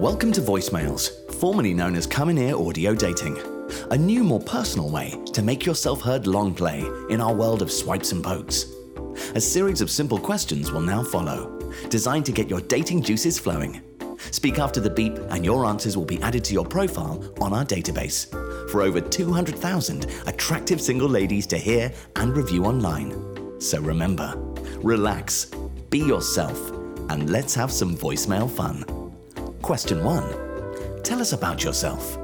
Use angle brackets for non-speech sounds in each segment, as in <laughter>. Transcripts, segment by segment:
Welcome to Voice-Males, formerly known as Come in Ear Audio Dating. A new, more personal way to make yourself heard long play in our world of swipes and pokes. A series of simple questions will now follow, designed to get your dating juices flowing. Speak after the beep, and your answers will be added to your profile on our database for over 200,000 attractive single ladies to hear and review online. So remember, relax, be yourself, and let's have some voicemail fun. Question 1 Tell us about yourself.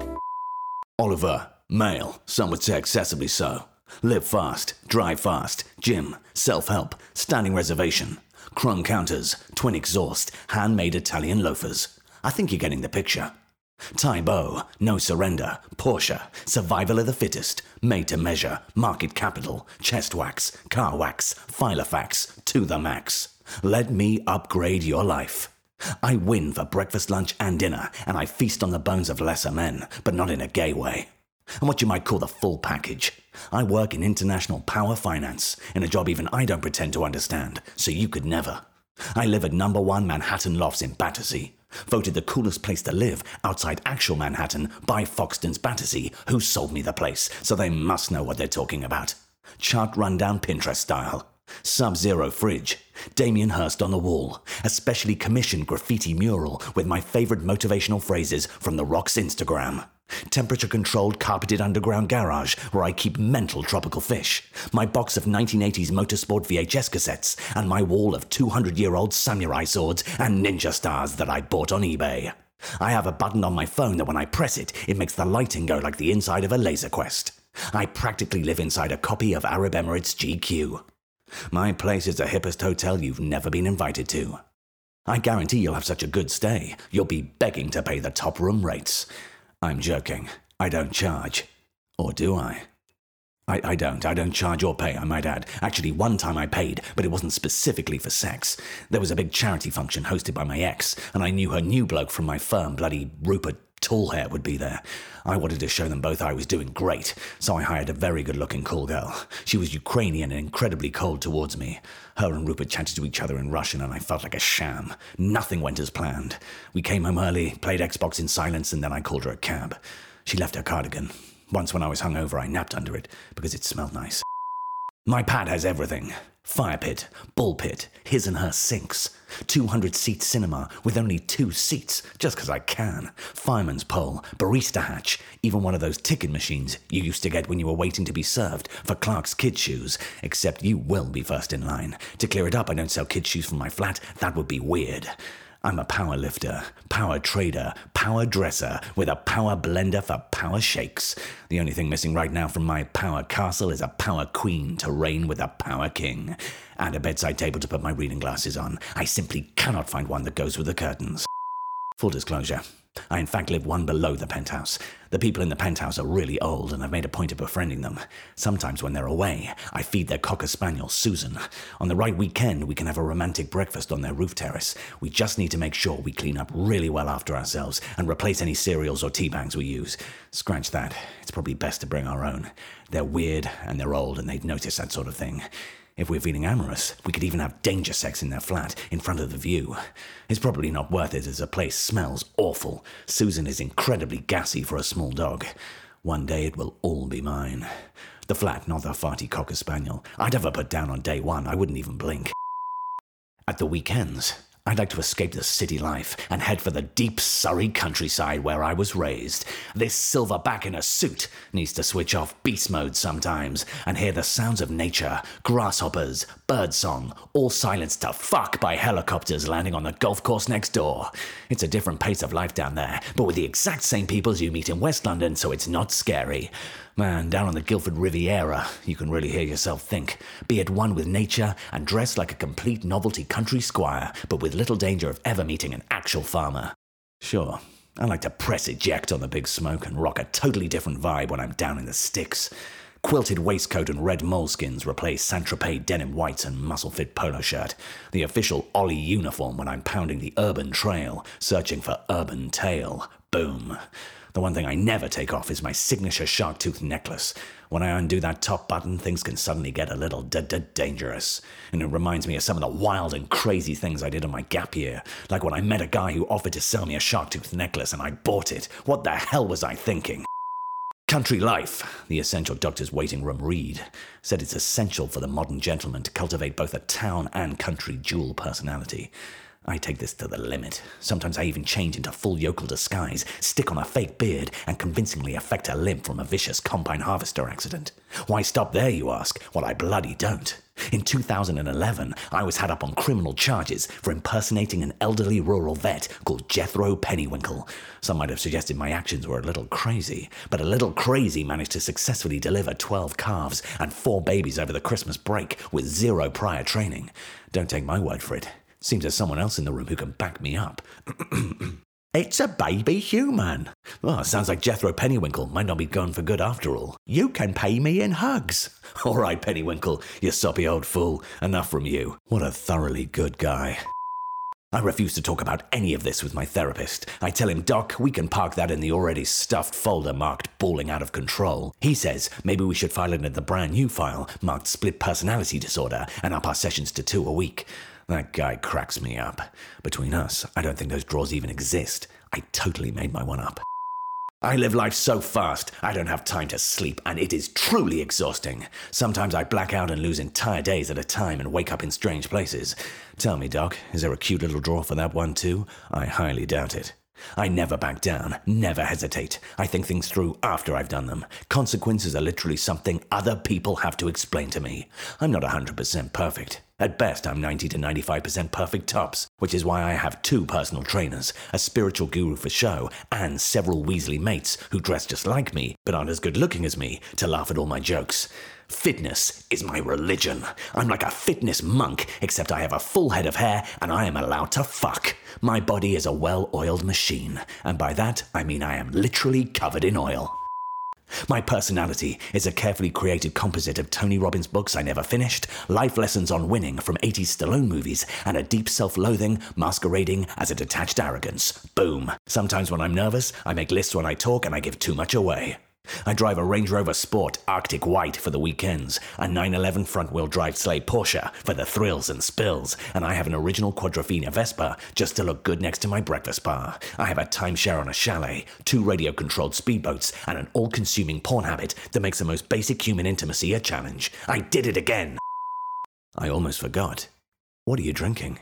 Oliver, male, some would say excessively so. Live fast, drive fast, gym, self help, standing reservation, chrome counters, twin exhaust, handmade Italian loafers. I think you're getting the picture. Tybo, no surrender, Porsche, survival of the fittest, made to measure, market capital, chest wax, car wax, Filofax, to the max. Let me upgrade your life. I win for breakfast, lunch, and dinner, and I feast on the bones of lesser men, but not in a gay way. And what you might call the full package. I work in international power finance, in a job even I don't pretend to understand, so you could never. I live at number one Manhattan Lofts in Battersea, voted the coolest place to live outside actual Manhattan by Foxton's Battersea, who sold me the place, so they must know what they're talking about. Chart rundown Pinterest style. Sub Zero fridge, Damien Hirst on the wall, a specially commissioned graffiti mural with my favorite motivational phrases from The Rock's Instagram. Temperature controlled carpeted underground garage where I keep mental tropical fish. My box of 1980s motorsport VHS cassettes, and my wall of 200 year old samurai swords and ninja stars that I bought on eBay. I have a button on my phone that when I press it, it makes the lighting go like the inside of a laser quest. I practically live inside a copy of Arab Emirates GQ. My place is the hippest hotel you've never been invited to. I guarantee you'll have such a good stay, you'll be begging to pay the top room rates. I'm joking. I don't charge. Or do I? I, I don't. I don't charge or pay, I might add. Actually, one time I paid, but it wasn't specifically for sex. There was a big charity function hosted by my ex, and I knew her new bloke from my firm, bloody Rupert Tallhair, would be there. I wanted to show them both I was doing great, so I hired a very good looking call girl. She was Ukrainian and incredibly cold towards me. Her and Rupert chatted to each other in Russian, and I felt like a sham. Nothing went as planned. We came home early, played Xbox in silence, and then I called her a cab. She left her cardigan. Once when I was hungover, I napped under it because it smelled nice. My pad has everything. Fire pit, bull pit, his and her sinks, 200 seat cinema with only two seats, just 'cause I can, fireman's pole, barista hatch, even one of those ticket machines you used to get when you were waiting to be served for Clark's kid shoes, except you will be first in line. To clear it up, I don't sell kid shoes from my flat, that would be weird. I'm a power lifter, power trader, power dresser with a power blender for power shakes. The only thing missing right now from my power castle is a power queen to reign with a power king. And a bedside table to put my reading glasses on. I simply cannot find one that goes with the curtains. Full disclosure. I in fact live one below the penthouse. The people in the penthouse are really old, and I've made a point of befriending them. Sometimes when they're away, I feed their cocker spaniel, Susan. On the right weekend, we can have a romantic breakfast on their roof terrace. We just need to make sure we clean up really well after ourselves and replace any cereals or tea bags we use. Scratch that. It's probably best to bring our own. They're weird and they're old, and they'd notice that sort of thing. If we're feeling amorous, we could even have danger sex in their flat, in front of the view. It's probably not worth it as the place smells awful. Susan is incredibly gassy for a small dog. One day it will all be mine. The flat, not the farty cocker spaniel. I'd have her put down on day one, I wouldn't even blink. At the weekends, I'd like to escape the city life and head for the deep Surrey countryside where I was raised. This silverback in a suit needs to switch off beast mode sometimes and hear the sounds of nature, grasshoppers, birdsong, all silenced to fuck by helicopters landing on the golf course next door. It's a different pace of life down there, but with the exact same people as you meet in West London, so it's not scary. Man, down on the Guildford Riviera, you can really hear yourself think. Be at one with nature and dress like a complete novelty country squire, but with little danger of ever meeting an actual farmer. Sure, I like to press eject on the big smoke and rock a totally different vibe when I'm down in the sticks. Quilted waistcoat and red moleskins replace Saint Tropez denim whites and muscle fit polo shirt. The official Ollie uniform when I'm pounding the urban trail, searching for urban tail. Boom. The one thing I never take off is my signature shark tooth necklace. When I undo that top button, things can suddenly get a little d- d- dangerous. And it reminds me of some of the wild and crazy things I did in my gap year. Like when I met a guy who offered to sell me a shark tooth necklace and I bought it. What the hell was I thinking? Country Life, the essential doctor's waiting room read, said it's essential for the modern gentleman to cultivate both a town and country dual personality. I take this to the limit. Sometimes I even change into full yokel disguise, stick on a fake beard, and convincingly affect a limp from a vicious combine harvester accident. Why stop there, you ask? Well, I bloody don't. In 2011, I was had up on criminal charges for impersonating an elderly rural vet called Jethro Pennywinkle. Some might have suggested my actions were a little crazy, but a little crazy managed to successfully deliver 12 calves and four babies over the Christmas break with zero prior training. Don't take my word for it. Seems there's someone else in the room who can back me up. <clears throat> It's a baby human. Sounds like Jethro Pennywinkle might not be gone for good after all. You can pay me in hugs. <laughs> All right, Pennywinkle, you soppy old fool. Enough from you. What a thoroughly good guy. I refuse to talk about any of this with my therapist. I tell him, Doc, we can park that in the already stuffed folder marked balling out of control. He says maybe we should file it in the brand new file marked split personality disorder and up our sessions to two a week. That guy cracks me up. Between us, I don't think those drawers even exist. I totally made my one up. I live life so fast, I don't have time to sleep, and it is truly exhausting. Sometimes I black out and lose entire days at a time and wake up in strange places. Tell me, Doc, is there a cute little drawer for that one too? I highly doubt it. I never back down, never hesitate. I think things through after I've done them. Consequences are literally something other people have to explain to me. I'm not 100% perfect. At best, I'm 90 to 95% perfect tops, which is why I have two personal trainers, a spiritual guru for show, and several Weasley mates who dress just like me but aren't as good looking as me to laugh at all my jokes. Fitness is my religion. I'm like a fitness monk, except I have a full head of hair and I am allowed to fuck. My body is a well oiled machine, and by that I mean I am literally covered in oil. My personality is a carefully created composite of Tony Robbins books I never finished, life lessons on winning from 80s Stallone movies, and a deep self loathing masquerading as a detached arrogance. Boom. Sometimes when I'm nervous, I make lists when I talk and I give too much away. I drive a Range Rover Sport Arctic White for the weekends, a 911 front wheel drive sleigh Porsche for the thrills and spills, and I have an original Quadrophenia Vespa just to look good next to my breakfast bar. I have a timeshare on a chalet, two radio controlled speedboats, and an all consuming porn habit that makes the most basic human intimacy a challenge. I did it again! I almost forgot. What are you drinking?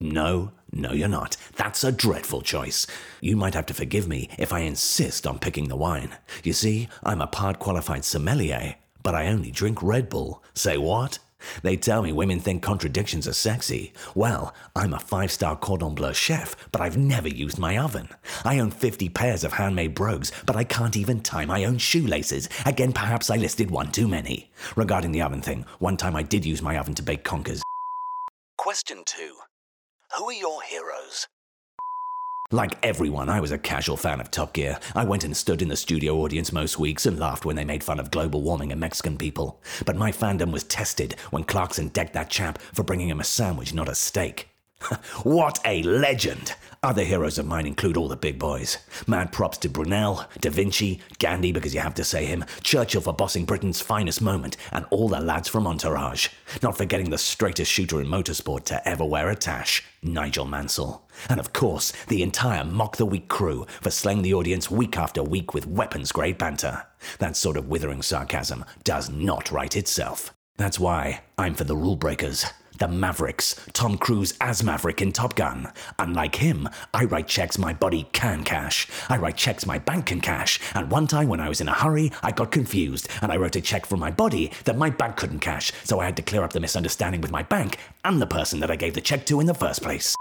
No, no, you're not. That's a dreadful choice. You might have to forgive me if I insist on picking the wine. You see, I'm a part qualified sommelier, but I only drink Red Bull. Say what? They tell me women think contradictions are sexy. Well, I'm a five star cordon bleu chef, but I've never used my oven. I own 50 pairs of handmade brogues, but I can't even tie my own shoelaces. Again, perhaps I listed one too many. Regarding the oven thing, one time I did use my oven to bake conkers. Question 2 Who are your heroes? Like everyone, I was a casual fan of Top Gear. I went and stood in the studio audience most weeks and laughed when they made fun of global warming and Mexican people. But my fandom was tested when Clarkson decked that chap for bringing him a sandwich, not a steak. <laughs> what a legend! Other heroes of mine include all the big boys. Mad props to Brunel, Da Vinci, Gandhi because you have to say him, Churchill for bossing Britain's finest moment, and all the lads from Entourage. Not forgetting the straightest shooter in motorsport to ever wear a tash, Nigel Mansell. And of course, the entire Mock the Week crew for slaying the audience week after week with weapons grade banter. That sort of withering sarcasm does not write itself. That's why I'm for the rule breakers. The Mavericks, Tom Cruise as Maverick in Top Gun. Unlike him, I write checks my body can cash. I write checks my bank can cash. And one time when I was in a hurry, I got confused and I wrote a check from my body that my bank couldn't cash. So I had to clear up the misunderstanding with my bank and the person that I gave the check to in the first place.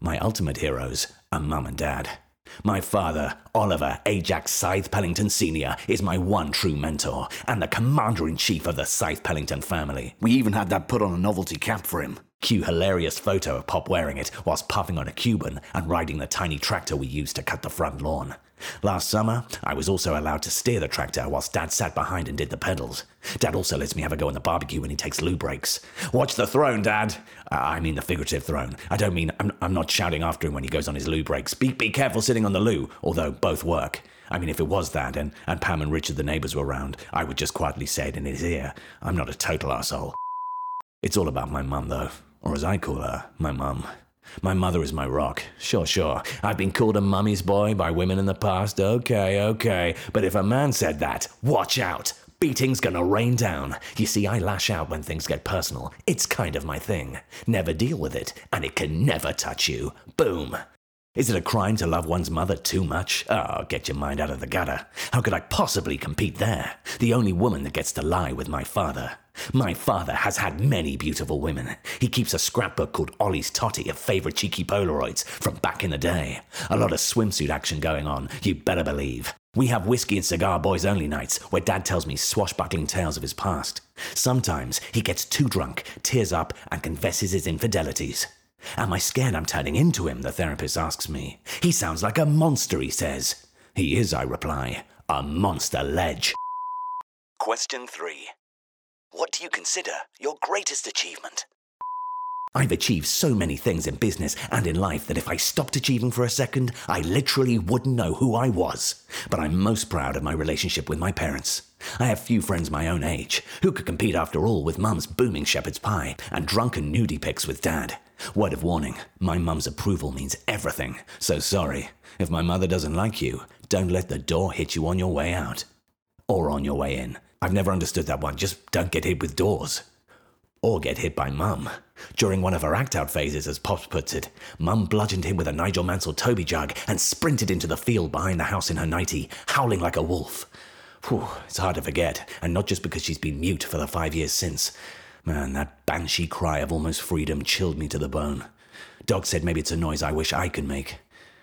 My ultimate heroes are mum and dad. My father, Oliver Ajax Scythe Pellington Sr., is my one true mentor and the commander in chief of the Scythe Pellington family. We even had that put on a novelty cap for him. Cue hilarious photo of Pop wearing it whilst puffing on a Cuban and riding the tiny tractor we used to cut the front lawn. Last summer, I was also allowed to steer the tractor whilst Dad sat behind and did the pedals. Dad also lets me have a go on the barbecue when he takes loo breaks. Watch the throne, Dad! Uh, I mean the figurative throne. I don't mean I'm, I'm not shouting after him when he goes on his loo breaks. Be, be careful sitting on the loo, although both work. I mean, if it was that and, and Pam and Richard, the neighbours, were around, I would just quietly say it in his ear. I'm not a total asshole. It's all about my mum, though, or as I call her, my mum. My mother is my rock. Sure, sure. I've been called a mummy's boy by women in the past. Okay, okay. But if a man said that, watch out. Beating's gonna rain down. You see, I lash out when things get personal. It's kind of my thing. Never deal with it, and it can never touch you. Boom. Is it a crime to love one's mother too much? Oh, get your mind out of the gutter. How could I possibly compete there? The only woman that gets to lie with my father. My father has had many beautiful women. He keeps a scrapbook called Ollie's Totty of favourite cheeky Polaroids from back in the day. A lot of swimsuit action going on, you better believe. We have whiskey and cigar boys only nights where Dad tells me swashbuckling tales of his past. Sometimes he gets too drunk, tears up, and confesses his infidelities. Am I scared I'm turning into him? The therapist asks me. He sounds like a monster, he says. He is, I reply. A monster ledge. Question 3. What do you consider your greatest achievement? I've achieved so many things in business and in life that if I stopped achieving for a second, I literally wouldn't know who I was. But I'm most proud of my relationship with my parents. I have few friends my own age, who could compete after all with mum's booming shepherd's pie and drunken nudie pics with dad. Word of warning, my mum's approval means everything, so sorry. If my mother doesn't like you, don't let the door hit you on your way out. Or on your way in. I've never understood that one, just don't get hit with doors. Or get hit by Mum. During one of her act out phases, as Pops puts it, Mum bludgeoned him with a Nigel Mansell Toby jug and sprinted into the field behind the house in her nightie, howling like a wolf. Whew, it's hard to forget, and not just because she's been mute for the five years since. Man, that banshee cry of almost freedom chilled me to the bone. Doc said maybe it's a noise I wish I could make.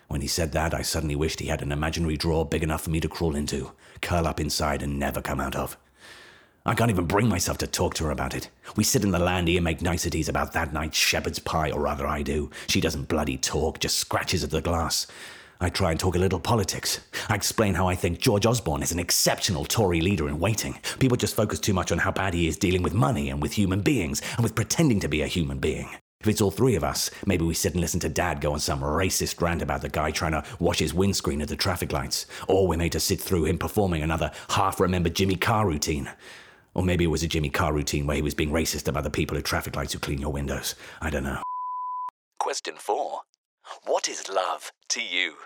When he said that, I suddenly wished he had an imaginary drawer big enough for me to crawl into, curl up inside, and never come out of. I can't even bring myself to talk to her about it. We sit in the landy and make niceties about that night's shepherd's pie, or rather I do. She doesn't bloody talk, just scratches at the glass. I try and talk a little politics. I explain how I think George Osborne is an exceptional Tory leader in waiting. People just focus too much on how bad he is dealing with money and with human beings and with pretending to be a human being. If it's all three of us, maybe we sit and listen to Dad go on some racist rant about the guy trying to wash his windscreen at the traffic lights. Or we're made to sit through him performing another half remembered Jimmy Carr routine. Or maybe it was a Jimmy Carr routine where he was being racist about the people at traffic lights who clean your windows. I don't know. Question four What is love to you?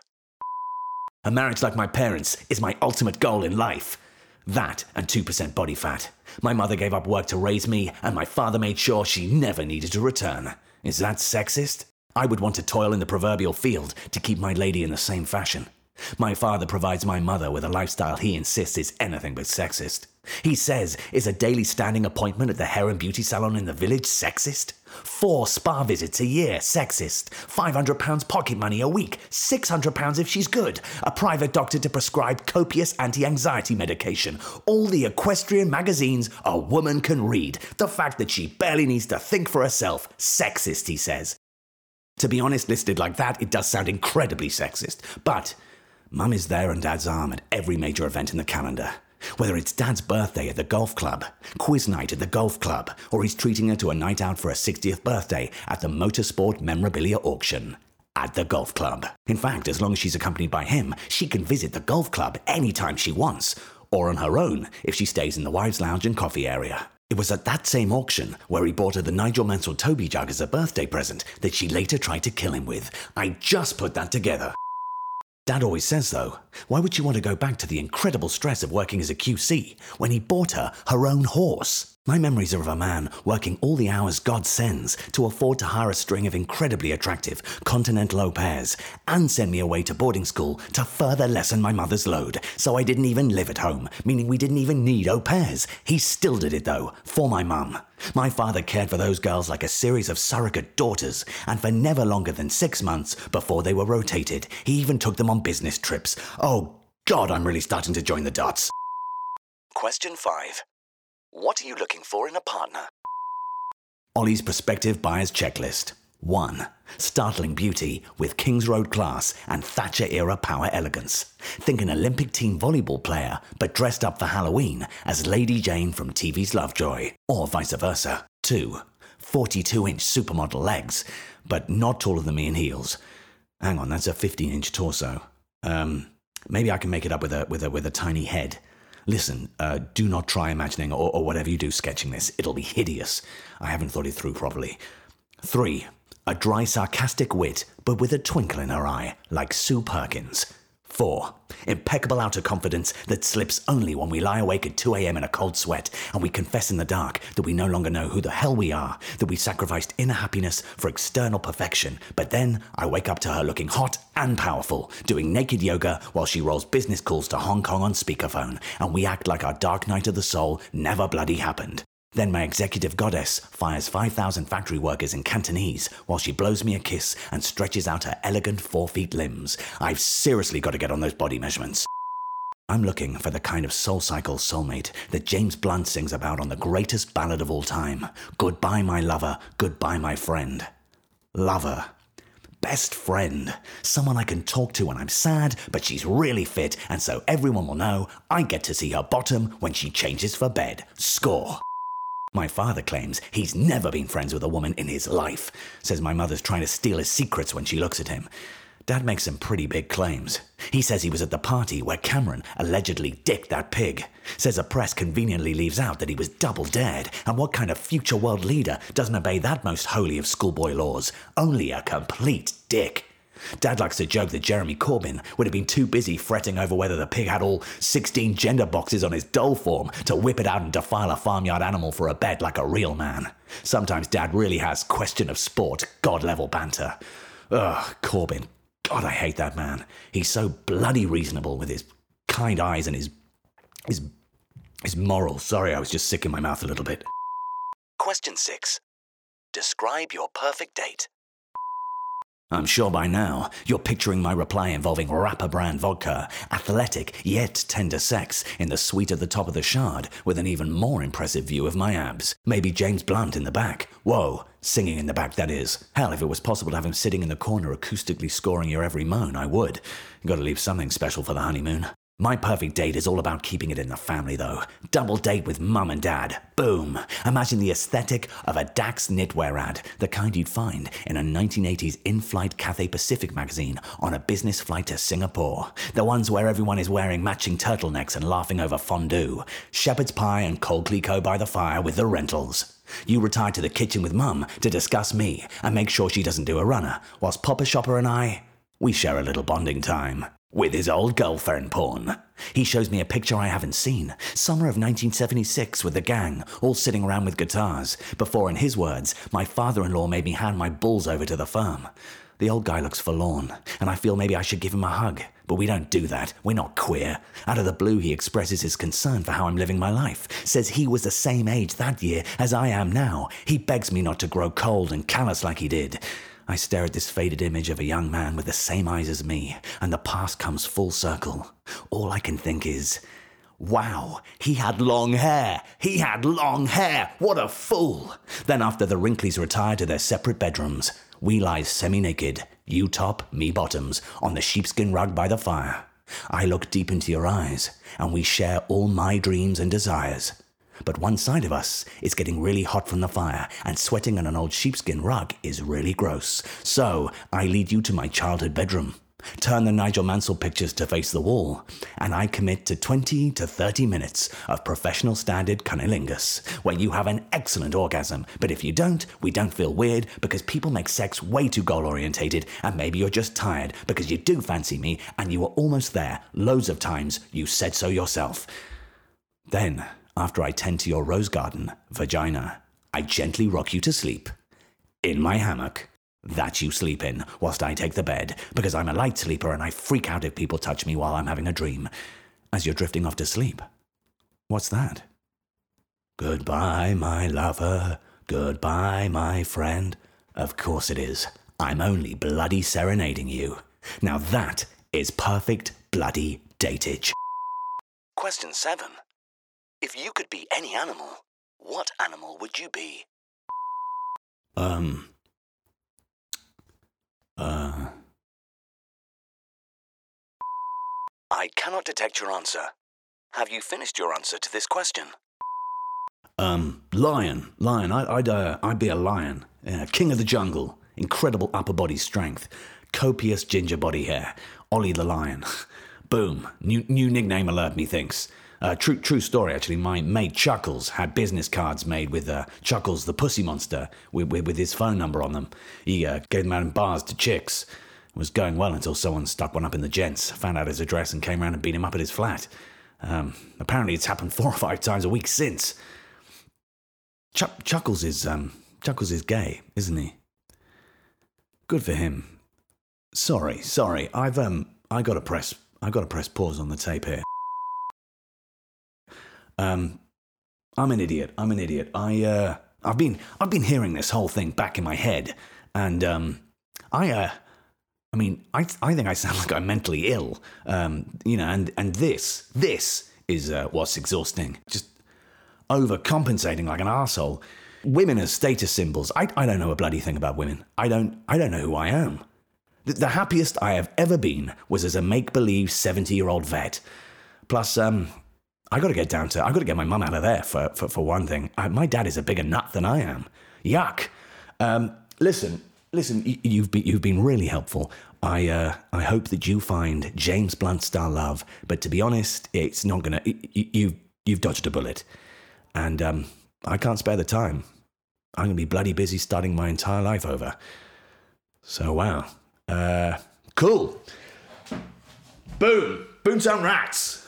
A marriage like my parents is my ultimate goal in life. That and 2% body fat. My mother gave up work to raise me, and my father made sure she never needed to return. Is that sexist? I would want to toil in the proverbial field to keep my lady in the same fashion. My father provides my mother with a lifestyle he insists is anything but sexist. He says, is a daily standing appointment at the hair and beauty salon in the village sexist? Four spa visits a year, sexist. £500 pocket money a week, £600 if she's good. A private doctor to prescribe copious anti anxiety medication. All the equestrian magazines a woman can read. The fact that she barely needs to think for herself, sexist, he says. To be honest, listed like that, it does sound incredibly sexist. But Mum is there on Dad's arm at every major event in the calendar. Whether it's Dad's birthday at the golf club, quiz night at the golf club, or he's treating her to a night out for her 60th birthday at the Motorsport Memorabilia Auction. At the golf club. In fact, as long as she's accompanied by him, she can visit the golf club anytime she wants, or on her own if she stays in the wives' lounge and coffee area. It was at that same auction where he bought her the Nigel Mansell Toby jug as a birthday present that she later tried to kill him with. I just put that together. Dad always says, though, why would she want to go back to the incredible stress of working as a QC when he bought her her own horse? My memories are of a man working all the hours God sends to afford to hire a string of incredibly attractive continental au pairs and send me away to boarding school to further lessen my mother's load, so I didn't even live at home, meaning we didn't even need au pairs. He still did it, though, for my mum. My father cared for those girls like a series of surrogate daughters, and for never longer than six months before they were rotated, he even took them on business trips. Oh, God, I'm really starting to join the dots. Question 5. What are you looking for in a partner? Ollie's prospective buyer's checklist. 1. Startling beauty with Kings Road class and Thatcher era power elegance. Think an Olympic team volleyball player, but dressed up for Halloween as Lady Jane from TV's Lovejoy, or vice versa. 2. 42 inch supermodel legs, but not taller than me in heels. Hang on, that's a 15 inch torso. Um, maybe I can make it up with a, with a, with a tiny head. Listen, uh, do not try imagining or, or whatever you do sketching this. It'll be hideous. I haven't thought it through properly. 3. A dry, sarcastic wit, but with a twinkle in her eye, like Sue Perkins. 4. Impeccable outer confidence that slips only when we lie awake at 2 a.m. in a cold sweat and we confess in the dark that we no longer know who the hell we are, that we sacrificed inner happiness for external perfection. But then I wake up to her looking hot and powerful, doing naked yoga while she rolls business calls to Hong Kong on speakerphone, and we act like our dark night of the soul never bloody happened. Then my executive goddess fires 5,000 factory workers in Cantonese while she blows me a kiss and stretches out her elegant four feet limbs. I've seriously got to get on those body measurements. I'm looking for the kind of soul cycle soulmate that James Blunt sings about on the greatest ballad of all time Goodbye, my lover, goodbye, my friend. Lover. Best friend. Someone I can talk to when I'm sad, but she's really fit, and so everyone will know I get to see her bottom when she changes for bed. Score. My father claims he's never been friends with a woman in his life. Says my mother's trying to steal his secrets when she looks at him. Dad makes some pretty big claims. He says he was at the party where Cameron allegedly dicked that pig. Says the press conveniently leaves out that he was double dared. And what kind of future world leader doesn't obey that most holy of schoolboy laws? Only a complete dick. Dad likes to joke that Jeremy Corbyn would have been too busy fretting over whether the pig had all 16 gender boxes on his doll form to whip it out and defile a farmyard animal for a bed like a real man. Sometimes Dad really has question of sport, god level banter. Ugh, Corbyn. God, I hate that man. He's so bloody reasonable with his kind eyes and his his his morals. Sorry, I was just sick in my mouth a little bit. Question 6. Describe your perfect date. I'm sure by now you're picturing my reply involving rapper brand vodka, athletic yet tender sex in the suite at the top of the shard with an even more impressive view of my abs. Maybe James Blunt in the back. Whoa, singing in the back, that is. Hell, if it was possible to have him sitting in the corner acoustically scoring your every moan, I would. Gotta leave something special for the honeymoon. My perfect date is all about keeping it in the family, though. Double date with mum and dad. Boom. Imagine the aesthetic of a Daks knitwear ad, the kind you'd find in a 1980s in flight Cathay Pacific magazine on a business flight to Singapore. The ones where everyone is wearing matching turtlenecks and laughing over fondue. Shepherd's pie and cold Clicquot by the fire with the rentals. You retire to the kitchen with mum to discuss me and make sure she doesn't do a runner, whilst Papa Shopper and I, we share a little bonding time. With his old girlfriend porn. He shows me a picture I haven't seen. Summer of 1976 with the gang, all sitting around with guitars. Before, in his words, my father in law made me hand my bulls over to the firm. The old guy looks forlorn, and I feel maybe I should give him a hug. But we don't do that. We're not queer. Out of the blue, he expresses his concern for how I'm living my life. Says he was the same age that year as I am now. He begs me not to grow cold and callous like he did. I stare at this faded image of a young man with the same eyes as me, and the past comes full circle. All I can think is, wow, he had long hair. He had long hair. What a fool. Then, after the Wrinkleys retire to their separate bedrooms, we lie semi naked, you top, me bottoms, on the sheepskin rug by the fire. I look deep into your eyes, and we share all my dreams and desires. But one side of us is getting really hot from the fire, and sweating on an old sheepskin rug is really gross. So I lead you to my childhood bedroom. Turn the Nigel Mansell pictures to face the wall, and I commit to 20 to 30 minutes of professional standard cunnilingus, where you have an excellent orgasm. But if you don't, we don't feel weird because people make sex way too goal orientated, and maybe you're just tired because you do fancy me and you were almost there loads of times. You said so yourself. Then, after I tend to your rose garden, vagina, I gently rock you to sleep. In my hammock. That you sleep in, whilst I take the bed, because I'm a light sleeper and I freak out if people touch me while I'm having a dream. As you're drifting off to sleep. What's that? Goodbye, my lover. Goodbye, my friend. Of course it is. I'm only bloody serenading you. Now that is perfect bloody datage. Question 7. If you could be any animal, what animal would you be? Um. Uh. I cannot detect your answer. Have you finished your answer to this question? Um, lion, lion. I, would I'd, uh, I'd be a lion. Yeah, king of the jungle. Incredible upper body strength. Copious ginger body hair. Ollie the lion. <laughs> Boom. New, new nickname alert, methinks. Uh, true, true story, actually. My mate Chuckles had business cards made with uh, Chuckles the Pussy Monster with, with, with his phone number on them. He uh, gave them out in bars to chicks. It was going well until someone stuck one up in the gents, found out his address, and came round and beat him up at his flat. Um, apparently, it's happened four or five times a week since. Chuck, Chuckles is um, Chuckles is gay, isn't he? Good for him. Sorry, sorry. I've um, I got to press, I got to press pause on the tape here. Um, I'm an idiot. I'm an idiot. I uh, I've been, I've been hearing this whole thing back in my head, and um, I uh, I mean, I, I think I sound <laughs> like I'm mentally ill. Um, you know, and, and this, this is uh, what's exhausting. Just overcompensating like an asshole. Women as status symbols. I, I don't know a bloody thing about women. I don't, I don't know who I am. The, the happiest I have ever been was as a make believe 70 year old vet. Plus, um, I got to get down to, I got to get my mum out of there for, for, for one thing. I, my dad is a bigger nut than I am. Yuck. Um, listen, listen, y- you've been, you've been really helpful. I, uh, I hope that you find James Blunt style love, but to be honest, it's not gonna, y- y- you, you've dodged a bullet. And, um, I can't spare the time. I'm gonna be bloody busy starting my entire life over. So, wow. Uh, cool. Boom. Boomtown Rats.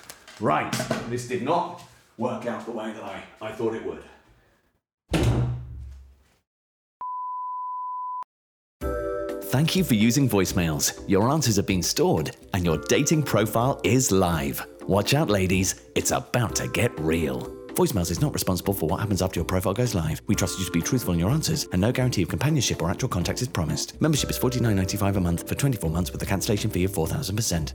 Right. This did not work out the way that I, I thought it would. Thank you for using Voice-Males. Your answers have been stored and your dating profile is live. Watch out, ladies, it's about to get real. Voice-Males is not responsible for what happens after your profile goes live. We trust you to be truthful in your answers, and no guarantee of companionship or actual contact is promised. Membership is $49.95 a month for 24 months with a cancellation fee of 4000%.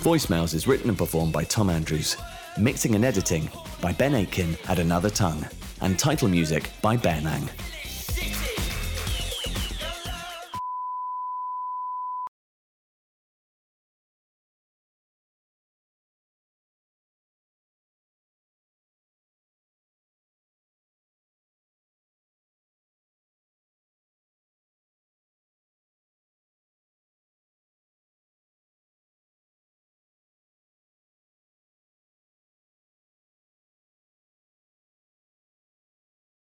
Voice-Males is written and performed by Tom Andrews. Mixing and editing by Ben Aitken at Another Tongue. And title music by Ben Ang.